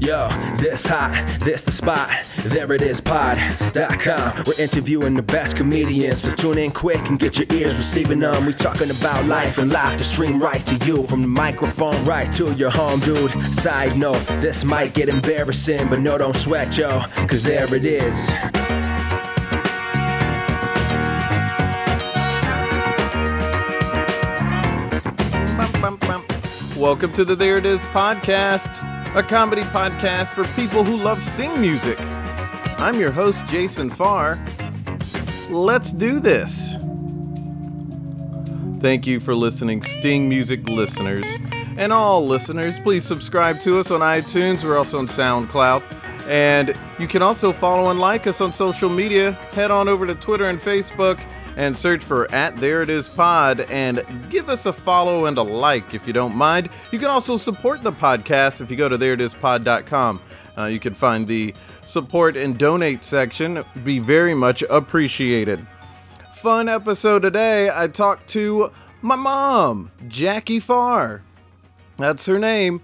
Yo, this hot, this the spot. There it is, pod.com. We're interviewing the best comedians, so tune in quick and get your ears receiving them. We talking about life and life to stream right to you from the microphone right to your home, dude. Side note, this might get embarrassing, but no, don't sweat, yo, cause there it is. Welcome to the There It Is podcast, a comedy podcast for people who love sting music. I'm your host, Jason Farr. Let's do this. Thank you for listening, Sting Music listeners. And all listeners, please subscribe to us on iTunes. We're also on SoundCloud. And you can also follow and like us on social media. Head on over to Twitter and Facebook and search for at there it is pod and give us a follow and a like if you don't mind. You can also support the podcast if you go to thereitispod.com uh, you can find the support and donate section. Be very much appreciated. Fun episode today. I talked to my mom jackie farr. That's her name.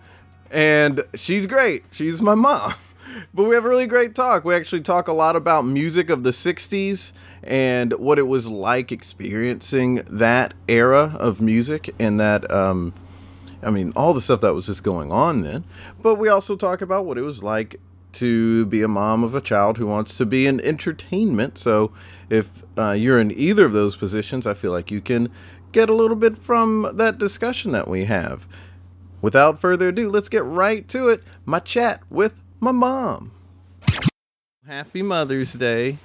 And she's great. She's my mom. But we have a really great talk. We actually talk a lot about music of the 60s and what it was like experiencing that era of music and that um, I mean all the stuff that was just going on then. But we also talk about what it was like to be a mom of a child who wants to be in entertainment. So if uh, you're in either of those positions, I feel like you can get a little bit from that discussion that we have. Without further ado, let's get right to it. My chat with my mom. Happy Mother's Day.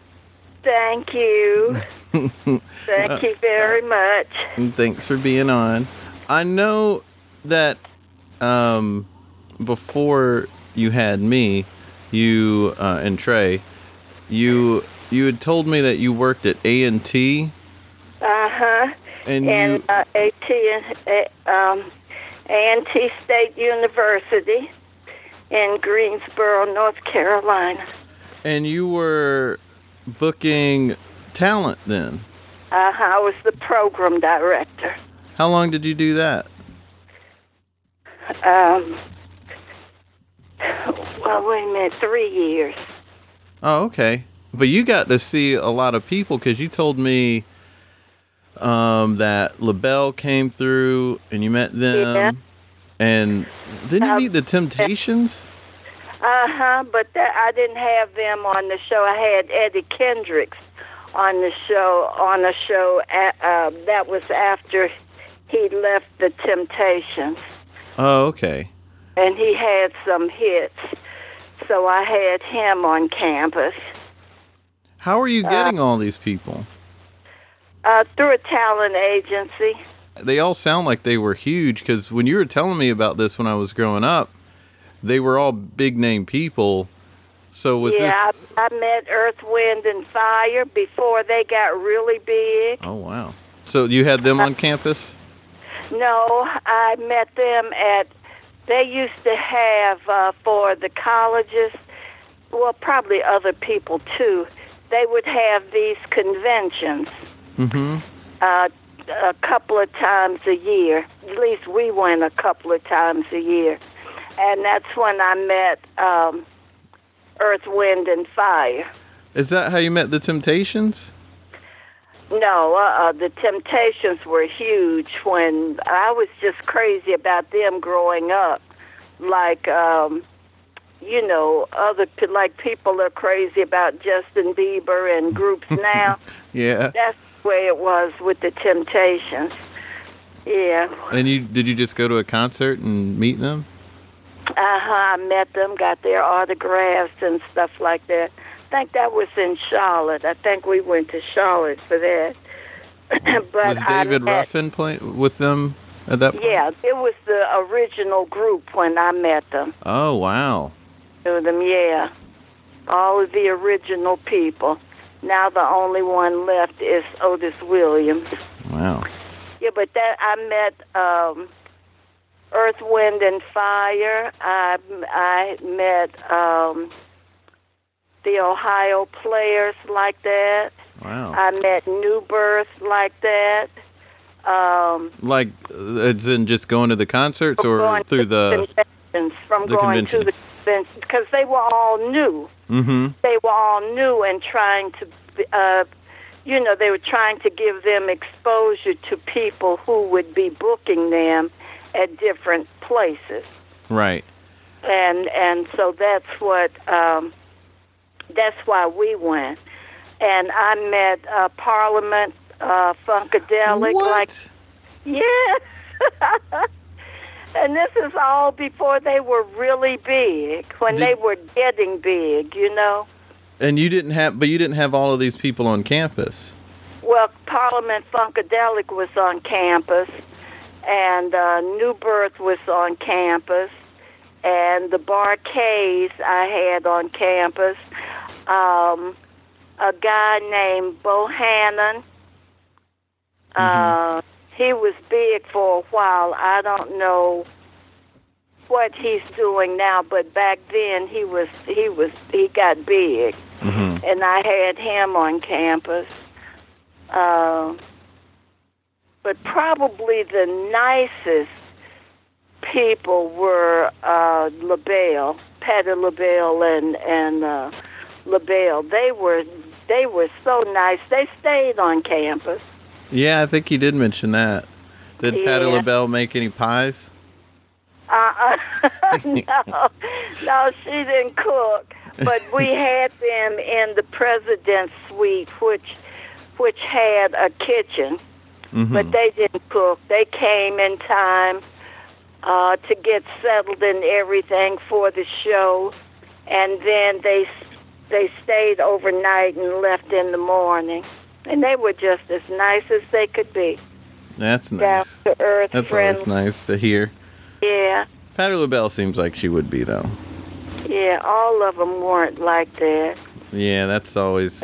Thank you. Thank you very much. And thanks for being on. I know that um, before you had me, you uh, and Trey, you you had told me that you worked at A and T. Uh huh. And And uh, AT, uh, um, A&T State University in Greensboro, North Carolina. and you were booking talent then. Uh. I was the program director. How long did you do that? Um, well, wait a minute. Three years. Oh, okay. But you got to see a lot of people because you told me um, that LaBelle came through and you met them. Yeah. And didn't you Um, meet the Temptations? Uh huh. But that, I didn't have them on the show. I had Eddie Kendricks on the show. On the show, a- uh, that was after he left the Temptations, Oh, okay. and he had some hits. So I had him on campus How are you getting all these people? uh, through a talent agency. They all sound like they were huge because when you were telling me about this when I was growing up, they were all big name people. So was yeah, this? I, I met Earth, Wind, and Fire before they got really big. Oh wow! So you had them on campus? No, I met them at. They used to have uh, for the colleges, well, probably other people too. They would have these conventions Mm-hmm. uh, a couple of times a year. At least we went a couple of times a year, and that's when I met um, Earth, Wind, and Fire. Is that how you met the Temptations? No, uh, the Temptations were huge when I was just crazy about them growing up. Like, um, you know, other like people are crazy about Justin Bieber and groups now. Yeah. That's the way it was with the Temptations. Yeah. And you did you just go to a concert and meet them? Uh huh. I met them, got their autographs and stuff like that. I think that was in Charlotte. I think we went to Charlotte for that. but was David met- Ruffin playing with them at that point? Yeah, it was the original group when I met them. Oh wow. To them, yeah. All of the original people. Now the only one left is Otis Williams. Wow. Yeah, but that I met um, Earth, Wind, and Fire. I I met um, the Ohio Players like that. Wow. I met New Birth like that. Um, like it's in just going to the concerts or through the conventions from The going to the conventions. conventions because they were all new. Mm-hmm. They were all new and trying to, uh, you know, they were trying to give them exposure to people who would be booking them at different places. Right. and and so that's what um, that's why we went. And I met uh, Parliament uh, Funkadelic, what? like yes. and this is all before they were really big, when Did- they were getting big, you know. and you didn't have, but you didn't have all of these people on campus. Well, Parliament Funkadelic was on campus, and uh, New Birth was on campus, and the Bar-Kays I had on campus. Um, a guy named Bohannon. Uh, he was big for a while. I don't know what he's doing now, but back then he was he was he got big Mm-hmm. and I had him on campus. Uh, but probably the nicest people were uh, LaBelle, Patti LaBelle, and and uh, LaBelle. They were they were so nice. They stayed on campus. Yeah, I think you did mention that. Did Patti Yeah. LaBelle make any pies? Uh, uh, no, no, she didn't cook. But we had them in the president's suite, which which had a kitchen. Mm-hmm. but they didn't cook. They came in time uh, to get settled and everything for the show, and then they they stayed overnight and left in the morning. And they were just as nice as they could be, That's nice. down to earth, That's friendly. always nice to hear. Yeah, Patti LaBelle seems like she would be though. yeah. All of them weren't like that. Yeah, that's always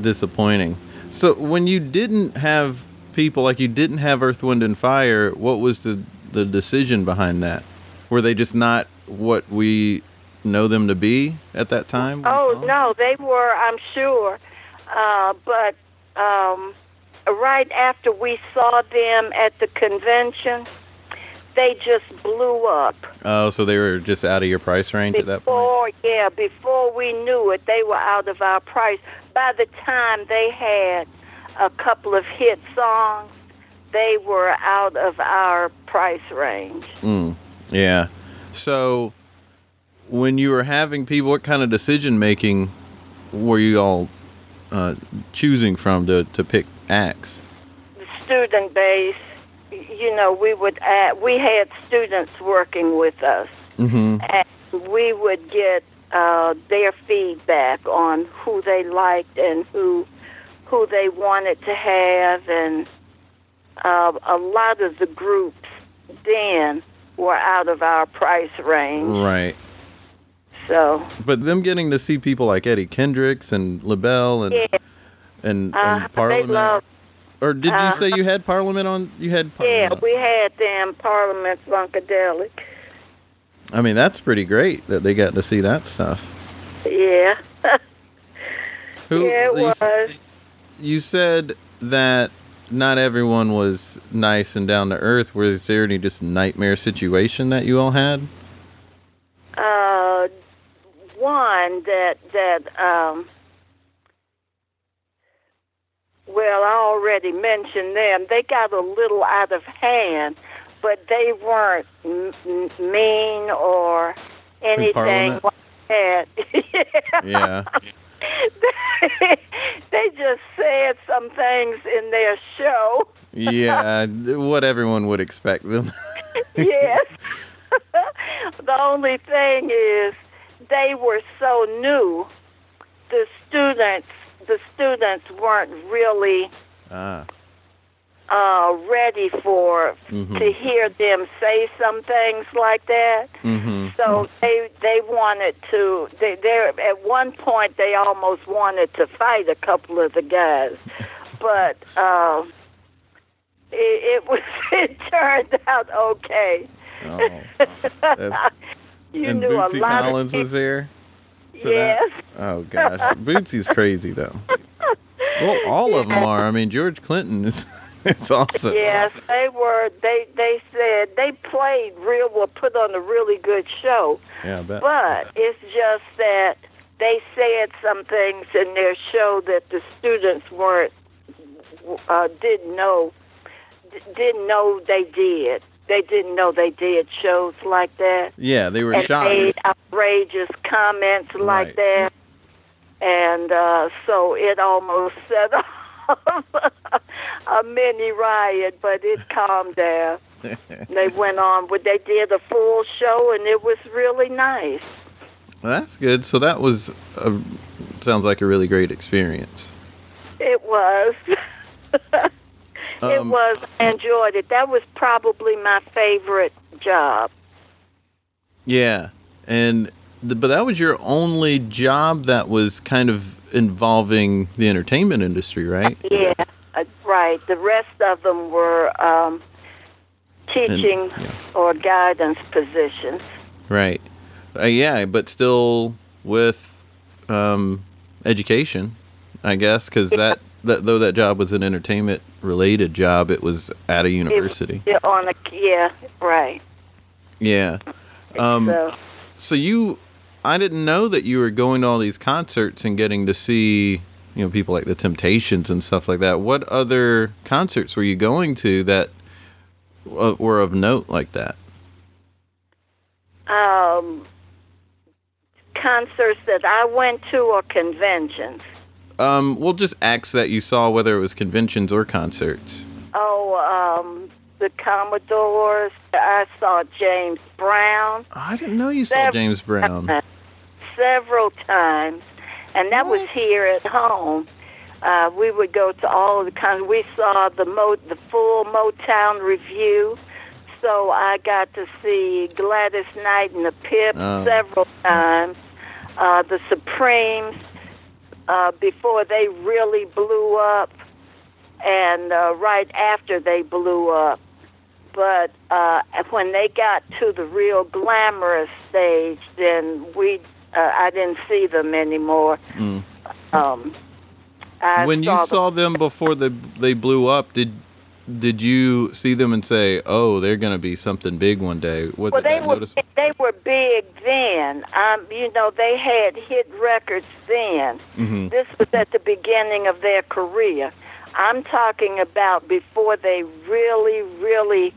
disappointing. So when you didn't have people like you didn't have Earth, Wind, and Fire, what was the the decision behind that? Were they just not what we know them to be at that time? Oh no, they were. I'm sure, uh, but um, right after we saw them at the convention, they just blew up. Oh, so they were just out of your price range at that point. Before, yeah, before we knew it, they were out of our price. By the time they had a couple of hit songs, they were out of our price range. Mm, yeah. So when you were having people, what kind of decision making were you all uh, choosing from to, to pick acts? the student base, you know, we would add, we had students working with us, Mm-hmm. and we would get uh, their feedback on who they liked and who who they wanted to have, and uh, a lot of the groups then were out of our price range. Right. So But them getting to see people like Eddie Kendricks and LaBelle and yeah, and, uh, and they Parliament. love. or did you uh, say you had Parliament on? You had Parliament. Yeah, we had them Parliament Funkadelic. I mean, that's pretty great that they got to see that stuff. Yeah. Who, yeah, it was. You said that not everyone was nice and down to earth. Was there any just nightmare situation that you all had? uh, one that that um, well, I already mentioned them. They got a little out of hand, but they weren't m- m- mean or anything like that. Yeah. they just said some things in their show. yeah, what everyone would expect them. yes. the only thing is they were so new. The students the students weren't really ah. Uh ready for Mhm. to hear them say some things like that. Mm-hmm. So they they wanted to they they at one point they almost wanted to fight a couple of the guys. But uh, it, it was it turned out okay. Oh. You and knew Bootsy a lot Collins of was there. yes. that? Oh gosh, Bootsy's crazy though. Well, all of them are. I mean, George Clinton is it's awesome. Yes, they were. They they said they played real well, put on a really good show. Yeah, I bet. But it's just that they said some things in their show that the students weren't uh, didn't know didn't know they did. They didn't know they did shows like that. yeah, they were and shocked. made outrageous comments like Right. that. And uh, so it almost set off a mini riot, but it calmed down. they went on, but they did a full show, and it was really nice. Well, that's good. So that was a, sounds like a really great experience. It was. it Um, was. I enjoyed it. That was probably my favorite job. Yeah, and the, but that was your only job that was kind of involving the entertainment industry, right? Yeah, uh, right. The rest of them were um, teaching yeah. or guidance positions. Right. Uh, yeah, but still with um, education, I guess, because that, that though that job was an entertainment related job, it was at a university. Yeah, on a yeah, right. Yeah. Um, so So you, I didn't know that you were going to all these concerts and getting to see, you know, people like the Temptations and stuff like that. What other concerts were you going to that uh, were of note like that? um, concerts that I went to or conventions. Um, well, just acts that you saw, whether it was conventions or concerts. Oh, um, the Commodores. I saw James Brown. I didn't know you saw James Brown. several times, and that was here at home. Uh, we would go to all of the kind. We saw the Mo, the full Motown revue, so I got to see Gladys Knight and the Pips Oh. several times. Uh, the Supremes uh, before they really blew up, and uh, right after they blew up. But uh, when they got to the real glamorous stage, then we uh, I didn't see them anymore. Mm. Um, I when you them- saw them before they they blew up, did did you see them and say, "Oh, they're going to be something big one day"? Was well, they were noticeable? they were big then. Um, you know, they had hit records then. hmm This was at the beginning of their career. I'm talking about before they really, really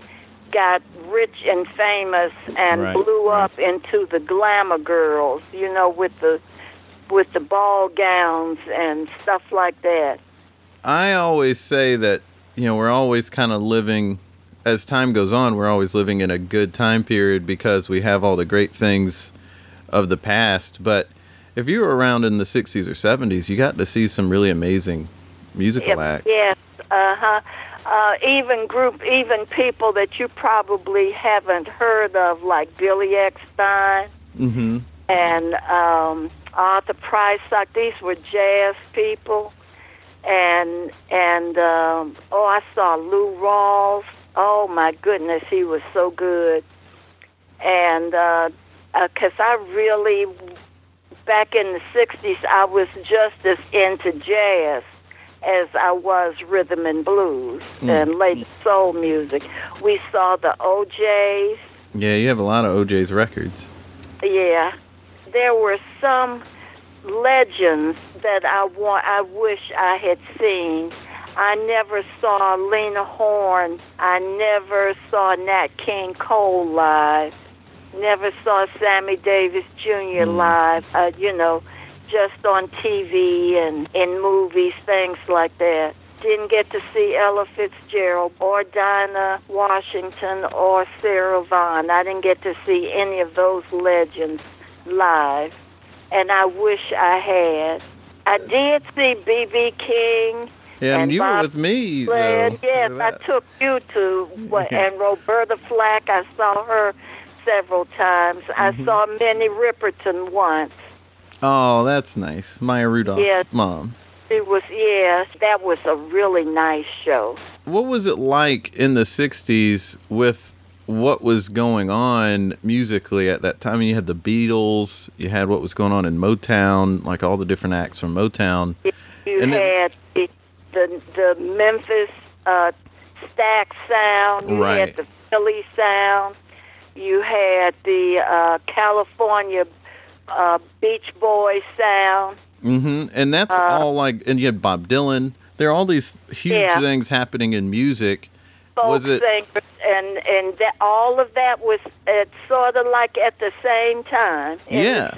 got rich and famous and Right. blew up into the glamour girls, you know, with the with the ball gowns and stuff like that. I always say that you know we're always kind of living as time goes on. We're always living in a good time period because we have all the great things of the past. But if you were around in the '60s or '70s, you got to see some really amazing musical acts. Yes, uh-huh. Uh, even group, even people that you probably haven't heard of, like Billy Eckstine. Mm-hmm. and um, Arthur Price. Like these were jazz people, and and um, oh, I saw Lou Rawls. Oh my goodness, he was so good. And because uh, uh I really, back in the '60s, I was just as into jazz as I was rhythm and blues and late soul music. We saw the O'Jays. Yeah, you have a lot of O'Jays records. Yeah, there were some legends that I want. I wish I had seen. I never saw Lena Horne. I never saw Nat King Cole live. Never saw Sammy Davis Jr. live. Uh, you know, just on TV and in movies, things like that. Didn't get to see Ella Fitzgerald or Dinah Washington or Sarah Vaughan. I didn't get to see any of those legends live, and I wish I had. I did see B.B. King. Yeah, and, you were Bob with me. Flynn. though. Yes, I took you to what, and Roberta Flack. I saw her several times. I Mm-hmm. saw Minnie Riperton once. Oh, that's nice. Maya Rudolph's Yes. mom. It was yes, that was a really nice show. What was it like in the 60s with what was going on musically at that time? You had the Beatles, you had what was going on in Motown, like all the different acts from Motown. You And had the the, the Memphis uh, Stax sound. You Right. had the Philly sound. You had the uh, California uh, Beach Boys sound. Mm-hmm. And that's all like, and you had Bob Dylan. There are all these huge Uh, Yeah. things happening in music. folk Was it- singers, and and that, all of that was it's sort of like at the same time in Yeah.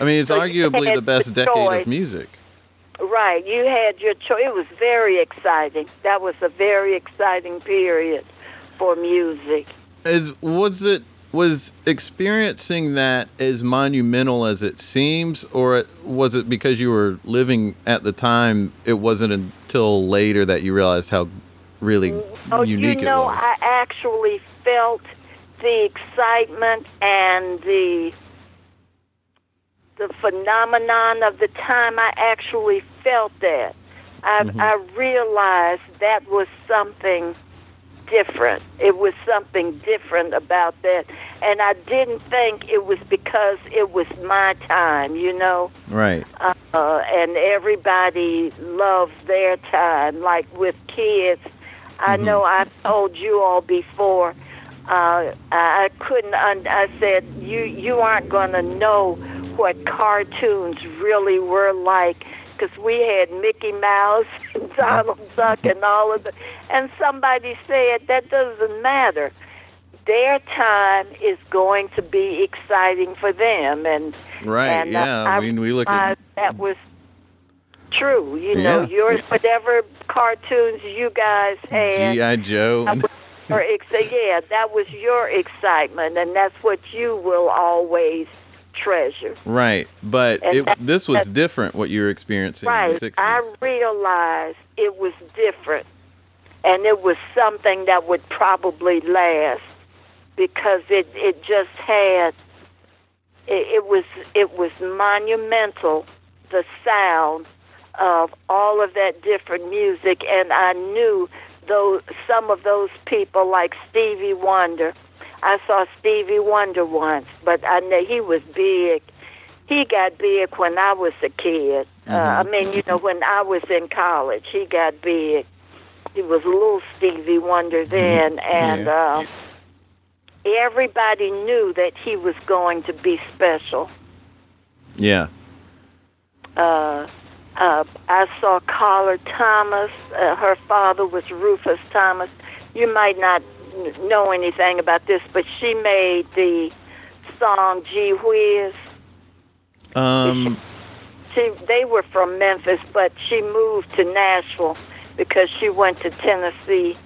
I mean, it's So arguably the best the decade of music. Right, you had your choice. It was very exciting. That was a very exciting period for music. Is was it was experiencing that as monumental as it seems, or was it because you were living at the time? It wasn't until later that you realized how really Oh, unique you know, it was. I actually felt the excitement and the the phenomenon of the time. I actually felt that. I, Mm-hmm. I realized that was something different. It was something different about that, and I didn't think it was because it was my time. You know right. uh, and everybody loves their time. Like with kids, I know I've told you all before. Uh, I couldn't. Un- I said you you aren't going to know what cartoons really were like because we had Mickey Mouse, and Donald Duck, and all of the. And somebody said that doesn't matter. Their time is going to be exciting for them, and Right. and, uh, yeah. I mean, we look at that was true. You know, Yeah. yours, whatever cartoons you guys had, GI Joe. And, or ex- yeah, that was your excitement, and that's what you will always treasure. right. But it, that- this was different. What you were experiencing in Right. the 60s. I realized it was different, and it was something that would probably last because it it just had it, it was it was monumental the sound of all of that different music and I knew though some of those people like Stevie Wonder. I saw Stevie Wonder once, but I know he was big. He got big when I was a kid. Uh, I mean, you know, when I was in college, he got big. He was a little Stevie Wonder then, and Yeah. um, everybody knew that he was going to be special. yeah. uh, uh, I saw Carla Thomas. Uh, her father was Rufus Thomas. You might not know anything about this, but she made the song "Gee Whiz." Um. She, they were from Memphis, but she moved to Nashville because she went to Tennessee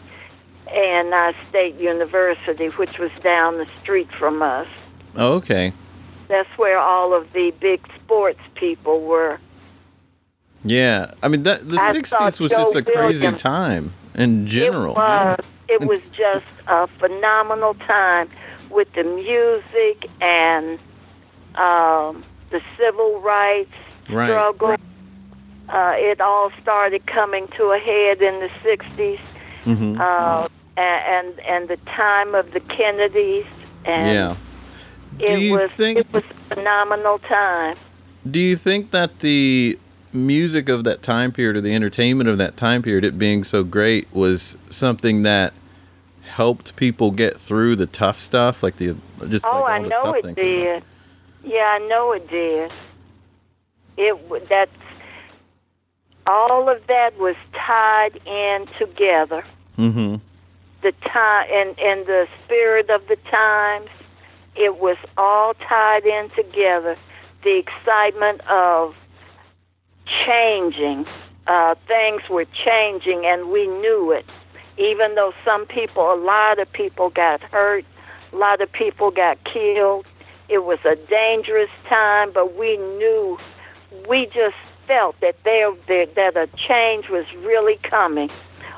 and uh, State University, which was down the street from us. oh, okay. That's where all of the big sports people were. Yeah. I mean, that the I 60s saw was just Joe a crazy Williams. time in general. It was. It was just a phenomenal time with the music and um, the civil rights Right. struggle. Uh, it all started coming to a head in the '60s, hmm uh, and and the time of the Kennedys. And yeah. Do it was think- it was a phenomenal time. Do you think that the music of that time period or the entertainment of that time period, it being so great, was something that helped people get through the tough stuff, like the just Oh, like all I the know tough it things? did. Yeah, I know it did. It that's all of that was tied in together. Mm-hmm. The time and and the spirit of the times, it was all tied in together. The excitement of changing, uh, things were changing, and we knew it. Even though some people, a lot of people got hurt, a lot of people got killed. It was a dangerous time, but we knew, we just felt that there, there that a change was really coming.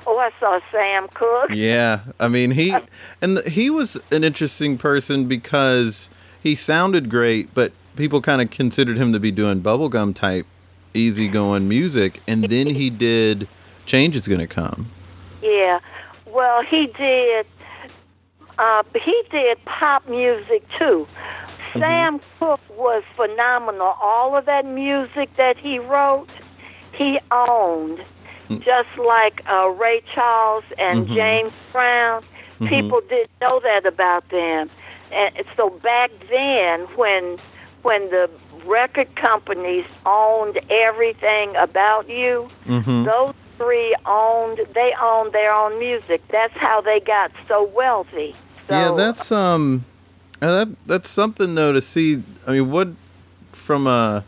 Oh, I saw Sam Cooke. Yeah, I mean he and he was an interesting person because he sounded great, but people kind of considered him to be doing bubblegum type easygoing music, and then he did "Change Is Gonna Come." Yeah. Well, he did. Uh, he did pop music too. Sam Cooke was phenomenal. All of that music that he wrote, he owned. just like uh, Ray Charles and Mhm. James Brown. Mhm. People didn't know that about them, and so back then, when when the record companies owned everything about you, hmm those three owned they owned their own music. That's how they got so wealthy. So, yeah, that's um, uh, that that's something though to see. I mean, what from a,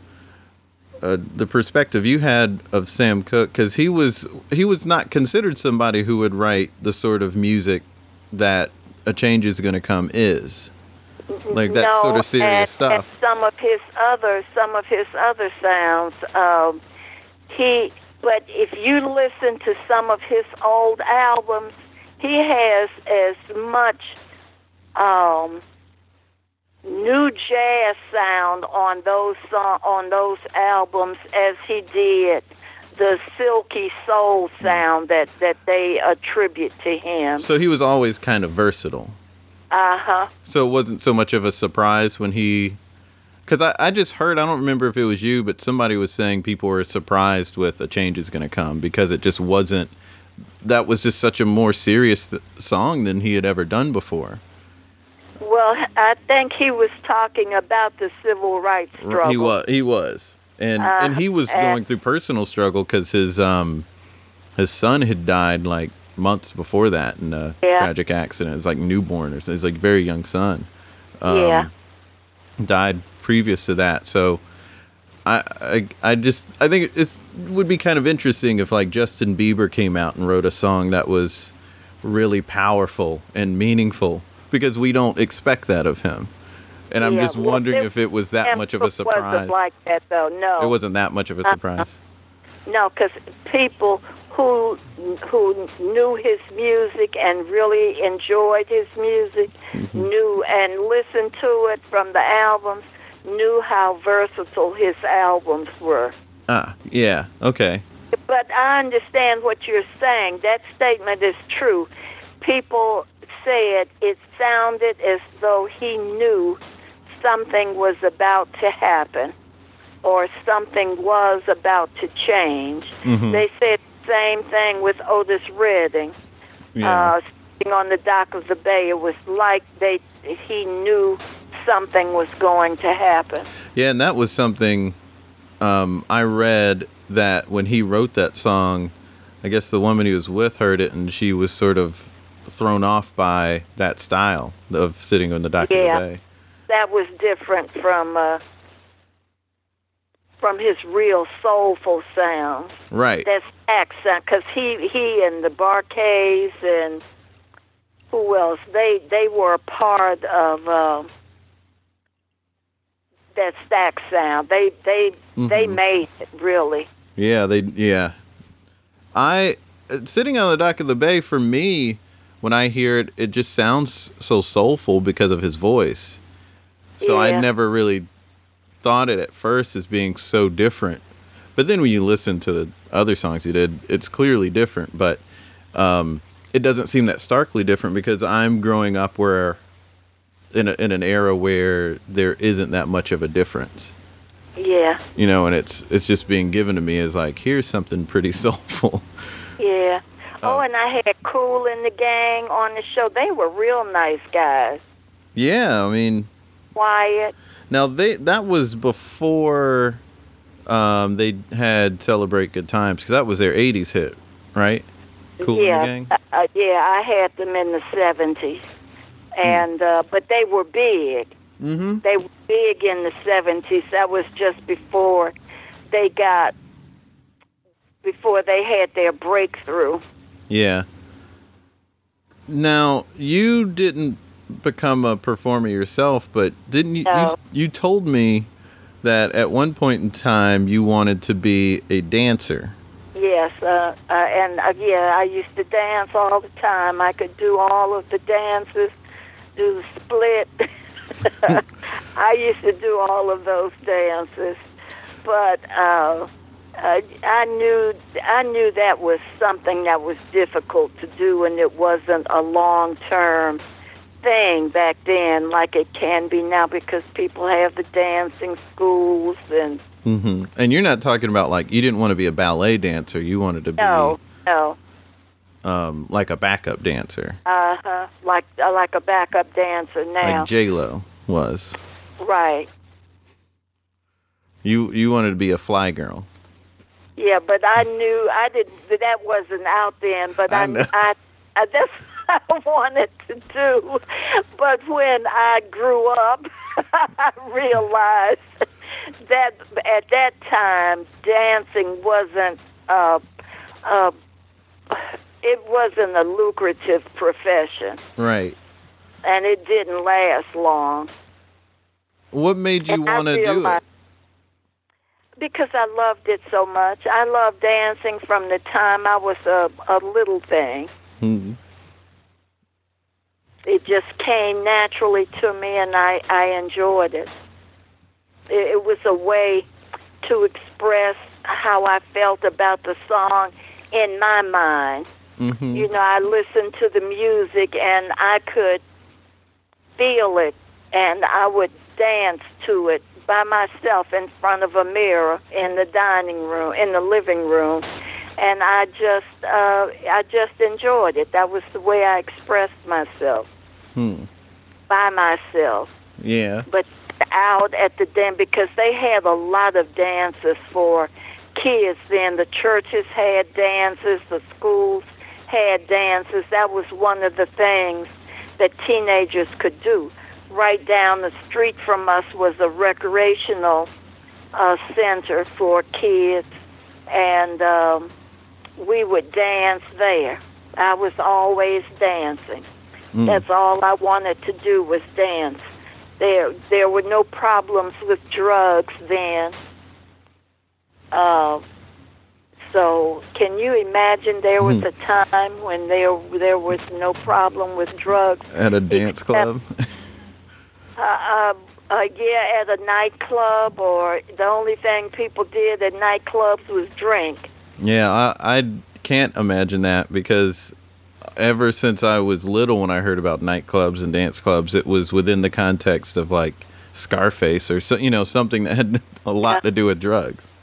uh the perspective you had of Sam Cooke, because he was he was not considered somebody who would write the sort of music that a change is going to come is. Like that no, sort of serious and, stuff. And some of his other some of his other sounds, um, he. But if you listen to some of his old albums, he has as much um, new jazz sound on those on those albums as he did the silky soul sound that that they attribute to him. So he was always kind of versatile. Uh huh. So it wasn't so much of a surprise when he, because I, I just heard, I don't remember if it was you, but somebody was saying people were surprised with a change is going to come because it just wasn't, that was just such a more serious th- song than he had ever done before. Well, I think he was talking about the civil rights struggle. He was, he was. And, Uh, and he was and- going through personal struggle because his, um, his son had died like months before that in a Yeah. tragic accident. It was like newborn or something. His like very young son. Um, Yeah. died previous to that. So I, I I just I think it would be kind of interesting if like Justin Bieber came out and wrote a song that was really powerful and meaningful because we don't expect that of him. And I'm Yeah, just well, wondering it- if it was that much of a surprise. Wasn't like that though. No, It wasn't that much of a Uh-uh. surprise. No, because people who who knew his music and really enjoyed his music Mm-hmm. knew and listened to it from the albums knew how versatile his albums were. Ah, yeah, okay. But I understand what you're saying. That statement is true. People said it sounded as though he knew something was about to happen or something was about to change. Mhm. They said the same thing with Otis Redding. Yeah. Uh, sitting on the dock of the bay, it was like they he knew something was going to happen. Yeah, and that was something um, I read that when he wrote that song, I guess the woman he was with heard it and she was sort of thrown off by that style of sitting on the dock Yeah. of the bay. that was different from uh, from his real soulful sound. Right. That's accent because he he and the Bar-Kays and who else? They they were a part of uh, that Stax sound. They they they Mhm. made it really. Yeah, they yeah. I uh, sitting on the dock of the bay for me when I hear it it just sounds so soulful because of his voice. So I never really thought it at first as being so different. But then when you listen to the other songs he did, it's clearly different, but um it doesn't seem that starkly different because I'm growing up where in a, in an era where there isn't that much of a difference Yeah, you know, and it's it's just being given to me as like here's something pretty soulful. yeah. Oh. Oh, and I had Kool in the Gang on the show. They were real nice guys. yeah, I mean, Quiet. now they that was before um, they had celebrate good times because that was their '80s hit, right? Kool yeah, in the gang. Uh, yeah, I had them in the seventies, and uh, but they were big. Mm-hmm. They were big in the seventies. That was just before they got before they had their breakthrough. Yeah. Now you didn't become a performer yourself, but didn't you? No. You, you told me that at one point in time you wanted to be a dancer. Yes, uh, uh, and uh, yeah, I used to dance all the time. I could do all of the dances, do the split. I used to do all of those dances, but uh, uh, I knew I knew that was something that was difficult to do, and it wasn't a long term thing back then like it can be now because people have the dancing schools and Mm-hmm. And you're not talking about like you didn't want to be a ballet dancer. You wanted to be No, no. Um, like a backup dancer, Uh huh. Like uh, like a backup dancer now. like J Lo was. right. You you wanted to be a fly girl. Yeah, but I knew I didn't. That wasn't out then. But I I. I, I that's what I wanted to do. But when I grew up, I realized that at that time dancing wasn't. Uh, uh, it wasn't a lucrative profession, Right. and it didn't last long. What made you want to do it? Because I loved it so much. I loved dancing from the time I was a, a little thing. Mhm. It just came naturally to me, and I, I enjoyed it. it. It was a way to express how I felt about the song in my mind. Mhm. You know, I listened to the music and I could feel it and I would dance to it by myself in front of a mirror in the dining room, in the living room. And I just, uh, I just enjoyed it. That was the way I expressed myself Hmm. by myself. Yeah. But out at the dance because they had a lot of dances for kids then. The churches had dances, the schools had dances. That was one of the things that teenagers could do. Right down the street from us was a recreational uh, center for kids, and um, we would dance there. I was always dancing. Mm. That's all I wanted to do was dance. There, there were no problems with drugs then. Uh, so, can you imagine there was Hmm. a time when there there was no problem with drugs? At a dance club. Uh, uh, uh, yeah, at a nightclub, or the only thing people did at nightclubs was drink. yeah, I I can't imagine that because ever since I was little, when I heard about nightclubs and dance clubs, it was within the context of like Scarface or so, you know, something that had a lot to do with drugs.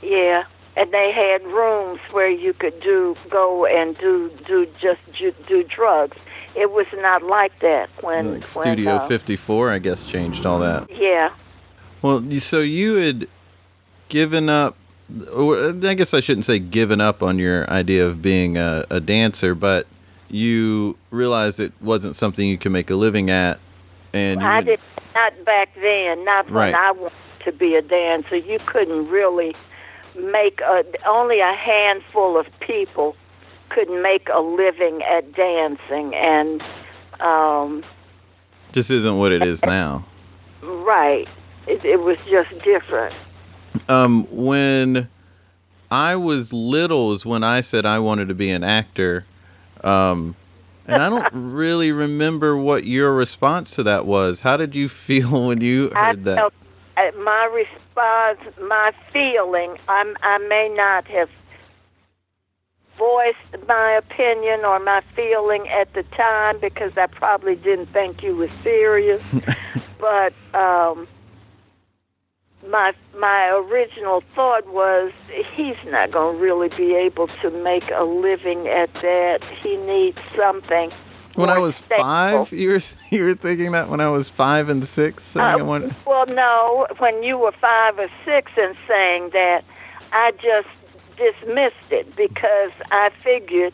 Yeah, and they had rooms where you could do go and do do just ju- do drugs. It was not like that when Like when, Studio uh, 54, I guess, changed all that. Yeah, Well, so you had given up. I guess I shouldn't say given up on your idea of being a, a dancer, but you realized it wasn't something you could make a living at, and I did not back then. Not Right. when I wanted to be a dancer. You couldn't really make a. Only a handful of people could make a living at dancing, and um, just isn't what it is now. right, it, it was just different. Um, when I was little is when I said I wanted to be an actor. Um, and I don't really remember what your response to that was. How did you feel when you heard that? felt uh, my response, my feeling. I'm, I may not have voiced my opinion or my feeling at the time because I probably didn't think you were serious. but um, my my original thought was he's not going to really be able to make a living at that. He needs something. When I was five, you were you were thinking that when I was five and six, Uh, want- well, no, when you were five or six and saying that, I just dismissed it because I figured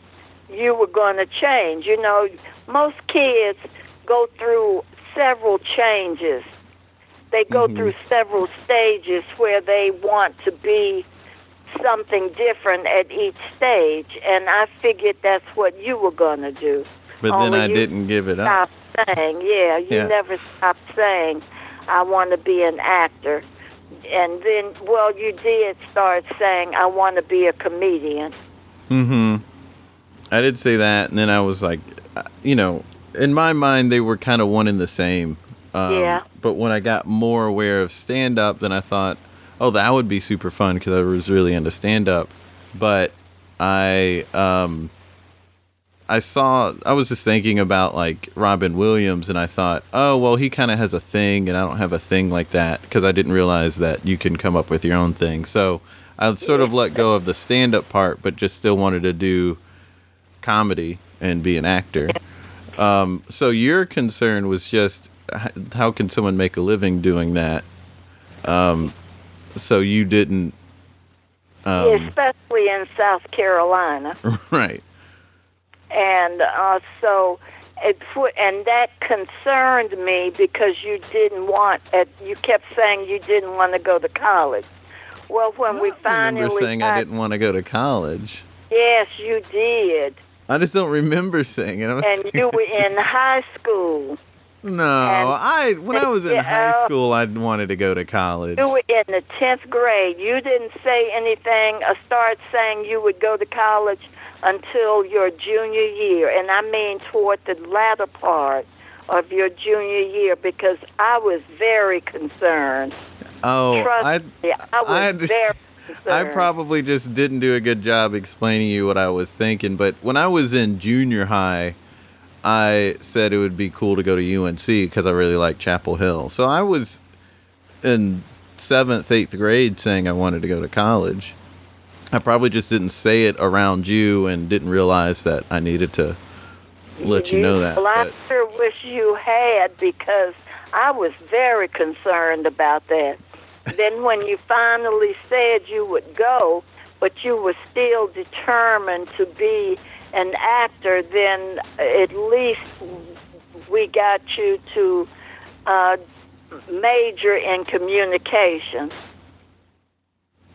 you were going to change. You know, most kids go through several changes. They go Mhm. through several stages where they want to be something different at each stage, and I figured that's what you were going to do but then I didn't give it up. stop saying, yeah, you Yeah. never stopped saying, I want to be an actor. And then, well, you did start saying, I want to be a comedian. Mm-hmm. I did say that, and then I was like, uh, you know, in my mind they were kind of one and the same. Um, Yeah. But when I got more aware of stand up, then I thought, oh, that would be super fun because I was really into stand up. But I, um, I saw I was just thinking about like Robin Williams and I thought, "Oh, well, he kind of has a thing and I don't have a thing like that because I didn't realize that you can come up with your own thing." So, I sort of let go of the stand-up part but just still wanted to do comedy and be an actor. Um, so your concern was just how can someone make a living doing that? Um, so you didn't um, especially in South Carolina. right. And uh, so it put, and that concerned me because you didn't want uh, you kept saying you didn't want to go to college. Well, when we I finally remember saying got, I didn't want to go to college. yes, you did, I just don't remember saying it. I was and thinking- you were in high school. No, and- I when I was in high uh, school, I wanted to go to college. You were in the tenth grade. You didn't say anything or start saying you would go to college until your junior year, and I mean toward the latter part of your junior year because I was very concerned. Oh, Trust I me, I was I understand. very I probably just didn't do a good job explaining you what I was thinking. But when I was in junior high, I said it would be cool to go to UNC because I really like Chapel Hill. So I was in seventh, eighth grade saying I wanted to go to college. I probably just didn't say it around you and didn't realize that I needed to let you know that. Well, I sure wish you had because I was very concerned about that. then when you finally said you would go, but you were still determined to be an actor, then at least we got you to uh, major in communications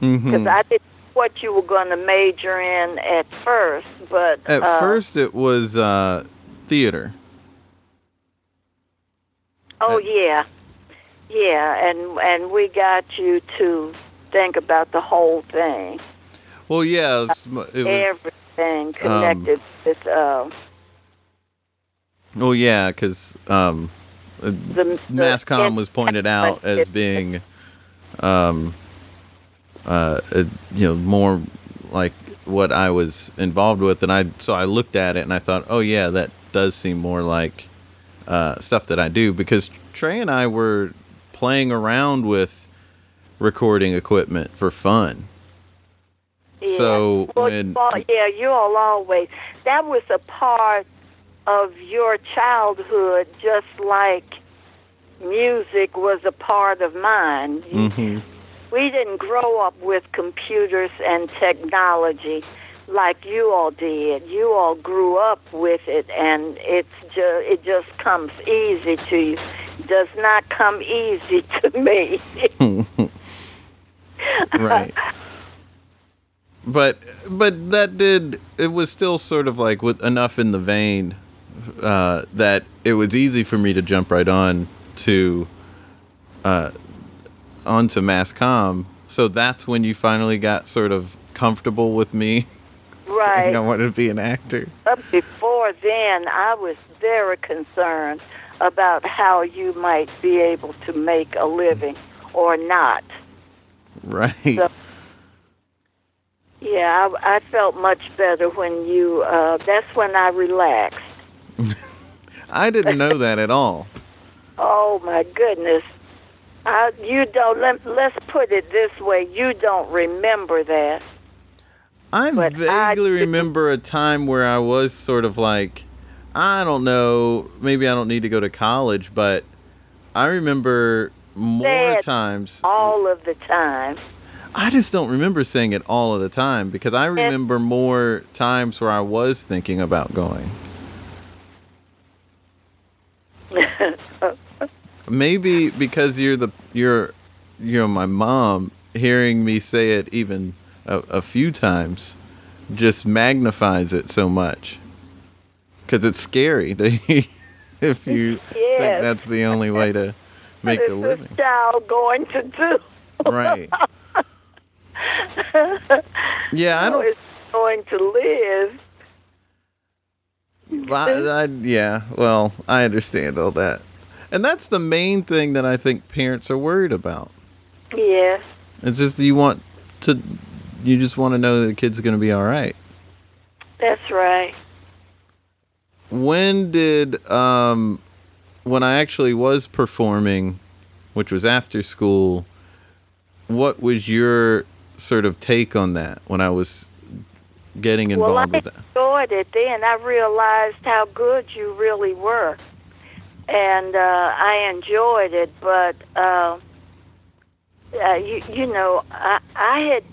Mhm. because I didn't what you were going to major in at first, but At uh, first, it was uh, theater. Oh Uh, yeah, yeah, and and we got you to think about the whole thing, Well, yeah, it was, it was everything connected with uh, well, yeah, because um, uh, the, the Masscom was pointed out as being, um, uh, you know, more like what I was involved with, and I so I looked at it and I thought, oh yeah, that does seem more like uh, stuff that I do because Trey and I were playing around with recording equipment for fun. yeah. So well, when yeah, you all always that was a part of your childhood, just like music was a part of mine. Mhm. We didn't grow up with computers and technology like you all did. You all grew up with it, and it's just it just comes easy to you. Does not come easy to me. right but but that did it was still sort of like with enough in the vein uh, that it was easy for me to jump right on to uh, onto masscom so that's when you finally got sort of comfortable with me right. i wanted to be an actor But before then, I was very concerned about how you might be able to make a living or not. right So- Yeah, I, I felt much better when you. Uh, that's when I relaxed. i didn't know that at all Oh my goodness. I, you don't. Let, let's put it this way: you don't remember that. I But vaguely didn't- remember a time where I was sort of like, I don't know, maybe I don't need to go to college, but I remember more times. All of the time. I just don't remember saying it all of the time because I remember more times where I was thinking about going. Maybe because you're the you're you're my mom, hearing me say it even a, a few times just magnifies it so much. Cuz it's scary to if you think that's the only way to make what a living. this child going to do? Right. Yeah, I don't he going to live? Well, I, I, yeah, well, I understand all that. And that's the main thing that I think parents are worried about. Yeah. It's just you want to, you just want to know that the kid's going to be all right. That's right. when did um when I actually was performing, which was after school, what was your sort of take on that when I was getting Well, I involved with that? I enjoyed it then. I realized how good you really were, and uh, I enjoyed it. But uh, uh, you, you know, I, I had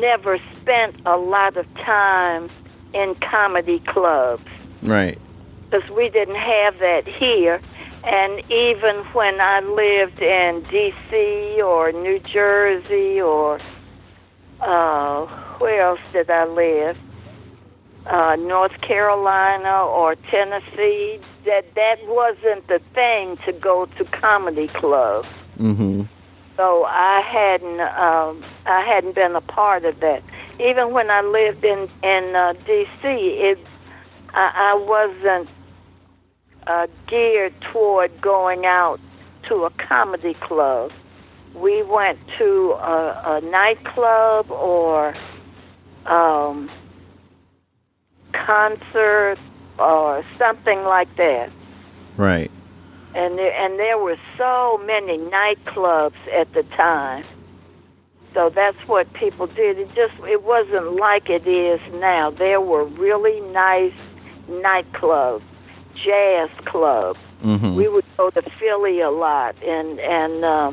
never spent a lot of time in comedy clubs Right. because we didn't have that here. And even when I lived in D.C. or New Jersey or uh, where else did I live? Uh, North Carolina or Tennessee. That that wasn't the thing to go to comedy clubs. Mm-hmm. So I hadn't um, I hadn't been a part of that. Even when I lived in in uh, D.C., it I, I wasn't uh, geared toward going out to a comedy club. We went to a, a nightclub or um, concert or something like that Right. and there, and there were so many nightclubs at the time. So that's what people did. It just it wasn't like it is now. There were really nice nightclubs, jazz clubs. Mm-hmm. We would go to Philly a lot, and and um,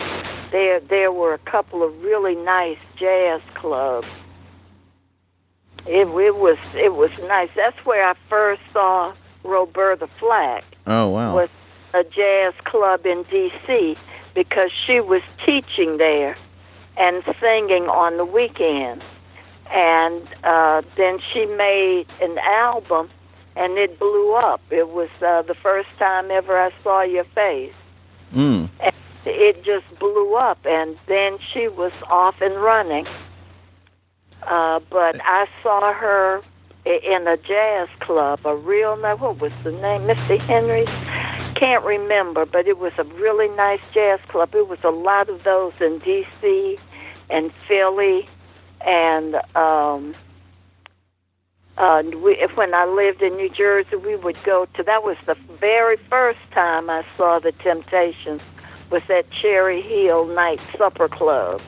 there there were a couple of really nice jazz clubs. It it was it was nice. That's where I first saw Roberta Flack oh wow. was a jazz club in D.C. because she was teaching there and singing on the weekends. And uh, then she made an album, and it blew up. It was uh, the first time ever I saw your face. Mm. And it just blew up, and then she was off and running. Uh, but I saw her in a jazz club, a real what was the name? Mr. Henry's? Can't remember, but it was a really nice jazz club. It was a lot of those in D.C. and Philly, and um, uh, we, when I lived in New Jersey, we would go to. That was the very first time I saw the Temptations. Was at Cherry Hill Night Supper Club.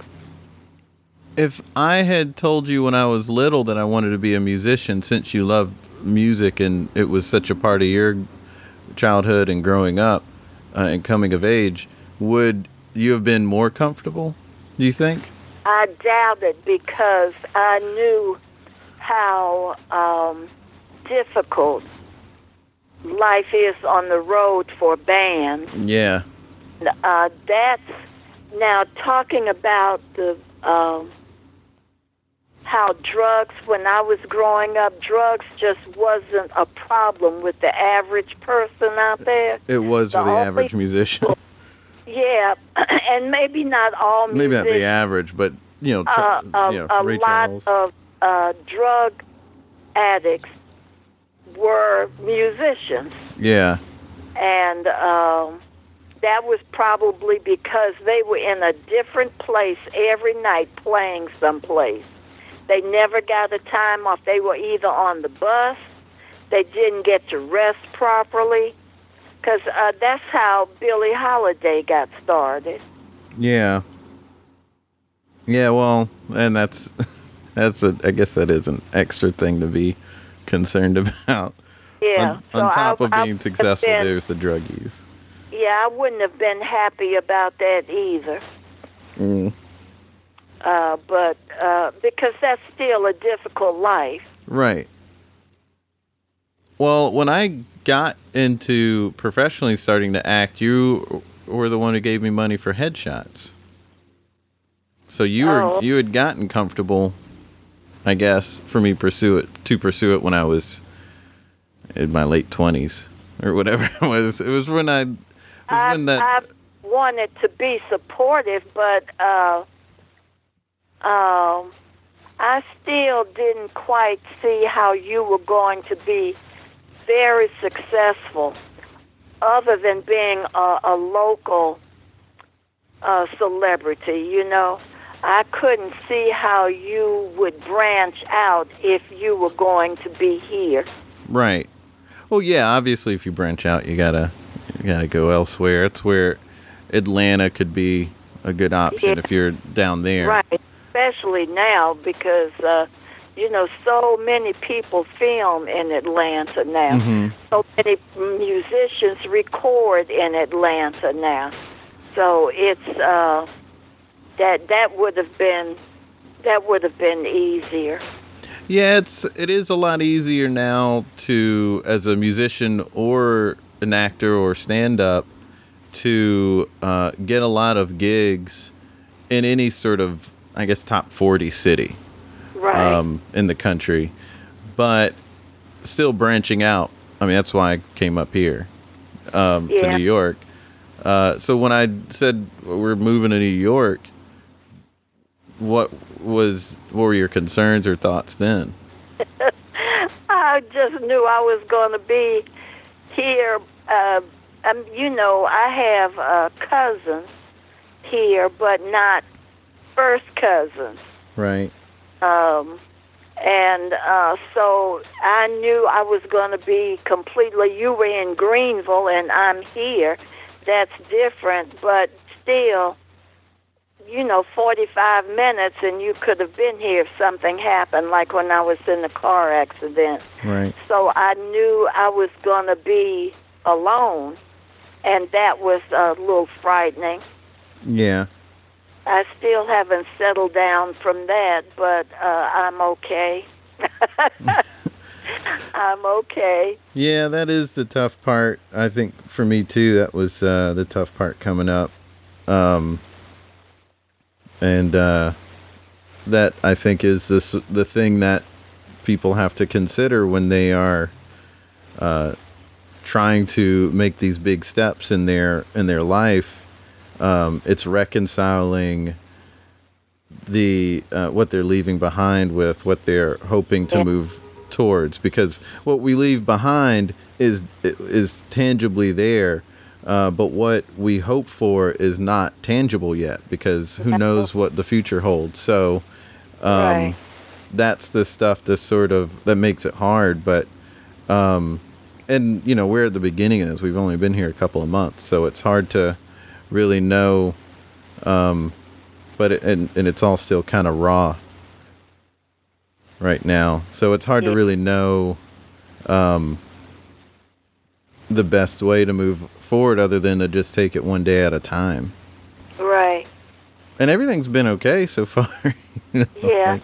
If I had told you when I was little that I wanted to be a musician, since you love music and it was such a part of your childhood and growing up uh, and coming of age, would you have been more comfortable? Do you think? I doubt it because I knew how um, difficult life is on the road for bands. Yeah. Uh, that's now talking about the um, how drugs. When I was growing up, drugs just wasn't a problem with the average person out there. It was The for the average musician. Yeah, and maybe not all Maybe not the average, but you know, tr- uh, a, you know a lot of uh, drug addicts were musicians, yeah. and um, that was probably because they were in a different place every night playing someplace. They never got a time off. They were either on the bus, they didn't get to rest properly, because uh, that's how Billie Holiday got started. Yeah. Yeah, well, and that's that's a I guess that is an extra thing to be concerned about. Yeah. On, so on top I- of being would've successful, been- there's the drug use. Yeah, I wouldn't have been happy about that either. Mm. Uh, but uh, because that's still a difficult life. Right. Well, when I got into professionally starting to act, you were the one who gave me money for headshots. So you Oh. were you had gotten comfortable, I guess, for me pursue it to pursue it when I was in my late twenties or whatever it was. It was when I it was I, when that I wanted to be supportive, but uh, um, I still didn't quite see how you were going to be very successful, other than being a, a local uh, celebrity. You know, I couldn't see how you would branch out if you were going to be here. Right. Well, yeah, obviously, if you branch out, you gotta you gotta go elsewhere. It's where Atlanta could be a good option Yeah. if you're down there. Right, especially now because uh, you know so many people film in Atlanta now. Mhm. So many musicians record in Atlanta now. So it's uh, that that would have been that would have been easier. Yeah, it's it is a lot easier now to as a musician or an actor or stand up to uh, get a lot of gigs in any sort of I guess top 40 city Right. um, in the country, but still branching out. I mean, that's why I came up here um, to New York. Uh, so when I said we're moving to New York, what was what were your concerns or thoughts then? I just knew I was going to be here. Uh, um, you know, I have a cousin here, but not first cousins. Right. Um, and uh, so I knew I was going to be completely. You were in Greenville, and I'm here. That's different, but still, you know, 45 minutes, and you could have been here if something happened, like when I was in the car accident. Right. So I knew I was going to be alone, and that was a little frightening. Yeah. I still haven't settled down from that, but uh, I'm okay. I'm okay. Yeah, that is the tough part. I think for me too, that was uh, the tough part coming up. Um, and uh, that I think is this the thing that people have to consider when they are uh, trying to make these big steps in their in their life. Um, it's reconciling the uh, what they're leaving behind with what they're hoping to Yeah. move towards because what we leave behind is is tangibly there uh, but what we hope for is not tangible yet because who knows what the future holds so um, Right. that's the stuff that sort of that makes it hard but um, and you know we're at the beginning of this we've only been here a couple of months so it's hard to really know um, but it, and, and it's all still kind of raw right now so it's hard to really know um, the best way to move forward other than to just take it one day at a time Right. and everything's been okay so far you know, Yeah. like-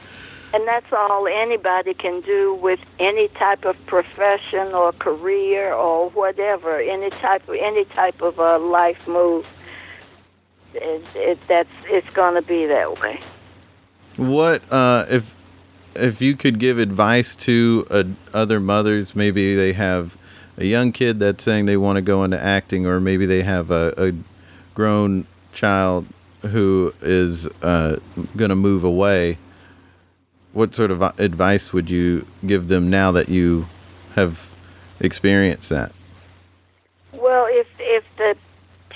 And that's all anybody can do with any type of profession or career or whatever, any type of any type of a life move. It, it, that's it's going to be that way. What uh, if if you could give advice to uh, other mothers? Maybe they have a young kid that's saying they want to go into acting, or maybe they have a, a grown child who is uh, going to move away. What sort of advice would you give them now that you have experienced that? Well, if if the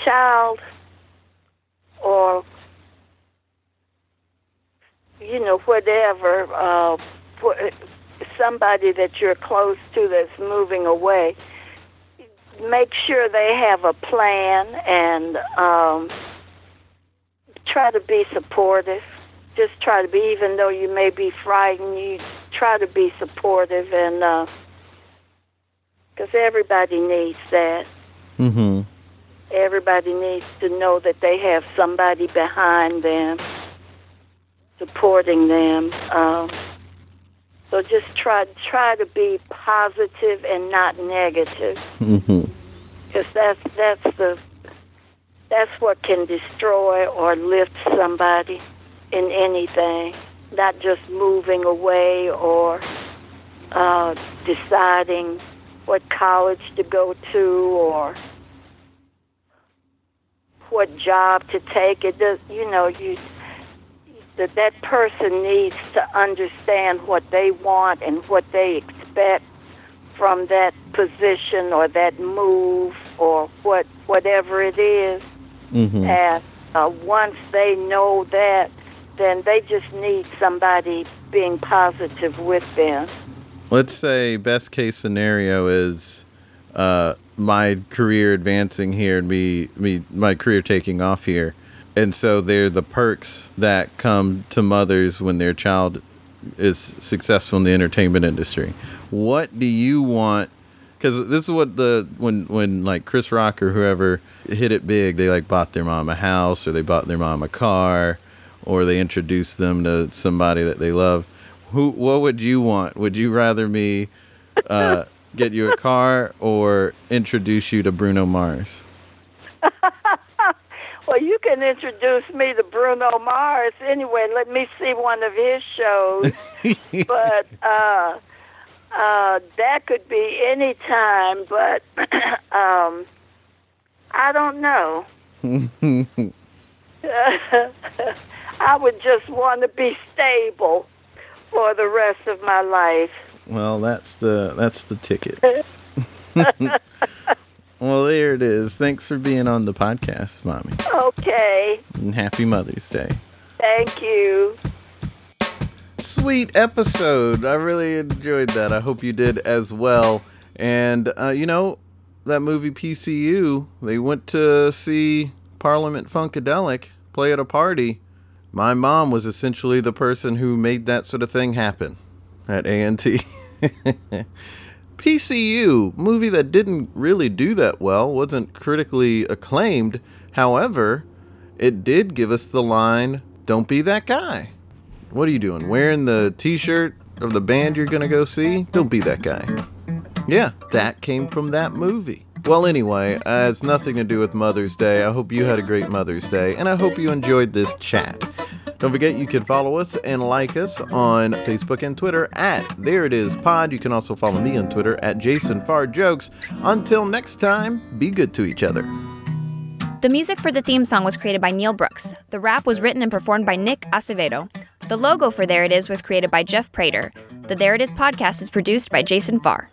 child or you know whatever uh, somebody that you're close to that's moving away, make sure they have a plan and um, try to be supportive. Just try to be, even though you may be frightened, you try to be supportive and because everybody needs that Mm-hmm. Everybody needs to know that they have somebody behind them supporting them um, so just try try to be positive and not negative Mm-hmm. because that's that's the that's what can destroy or lift somebody in anything not just moving away or uh, deciding what college to go to or what job to take. It does, you know, you that that person needs to understand what they want and what they expect from that position or that move or what whatever it is. Mm-hmm. And uh, once they know that, then they just need somebody being positive with them. let's say best case scenario is uh, my career advancing here and me me my career taking off here. And so they're the perks that come to mothers when their child is successful in the entertainment industry. What do you want? Because this is what the when when like Chris Rock or whoever hit it big, they like bought their mom a house or they bought their mom a car or they introduced them to somebody that they love. Who what would you want? Would you rather me uh, get you a car or introduce you to Bruno Mars? Well, you can introduce me to Bruno Mars anyway. Let me see one of his shows. but uh, uh, that could be any time. But um, I don't know. I would just want to be stable for the rest of my life. Well, that's the that's the ticket. well, there it is. Thanks for being on the podcast, mommy. Okay. And happy Mother's Day. Thank you. Sweet episode. I really enjoyed that. I hope you did as well. And uh, you know, that movie PCU, they went to see Parliament Funkadelic play at a party. My mom was essentially the person who made that sort of thing happen at A&T. PCU, movie that didn't really do that well, wasn't critically acclaimed. However, it did give us the line, "Don't be that guy." What are you doing? Wearing the t-shirt of the band you're to go see? Don't be that guy. Yeah, that came from that movie. Well, anyway, uh, it's nothing to do with Mother's Day. I hope you had a great Mother's Day, and I hope you enjoyed this chat. Don't forget you can follow us and like us on Facebook and Twitter at There It Is Pod. You can also follow me on Twitter at Jason Farr Jokes. Until next time, be good to each other. The music for the theme song was created by Neil Brooks. The rap was written and performed by Nick Acevedo. The logo for There It Is was created by Jeff Prater. The There It Is podcast is produced by Jason Farr.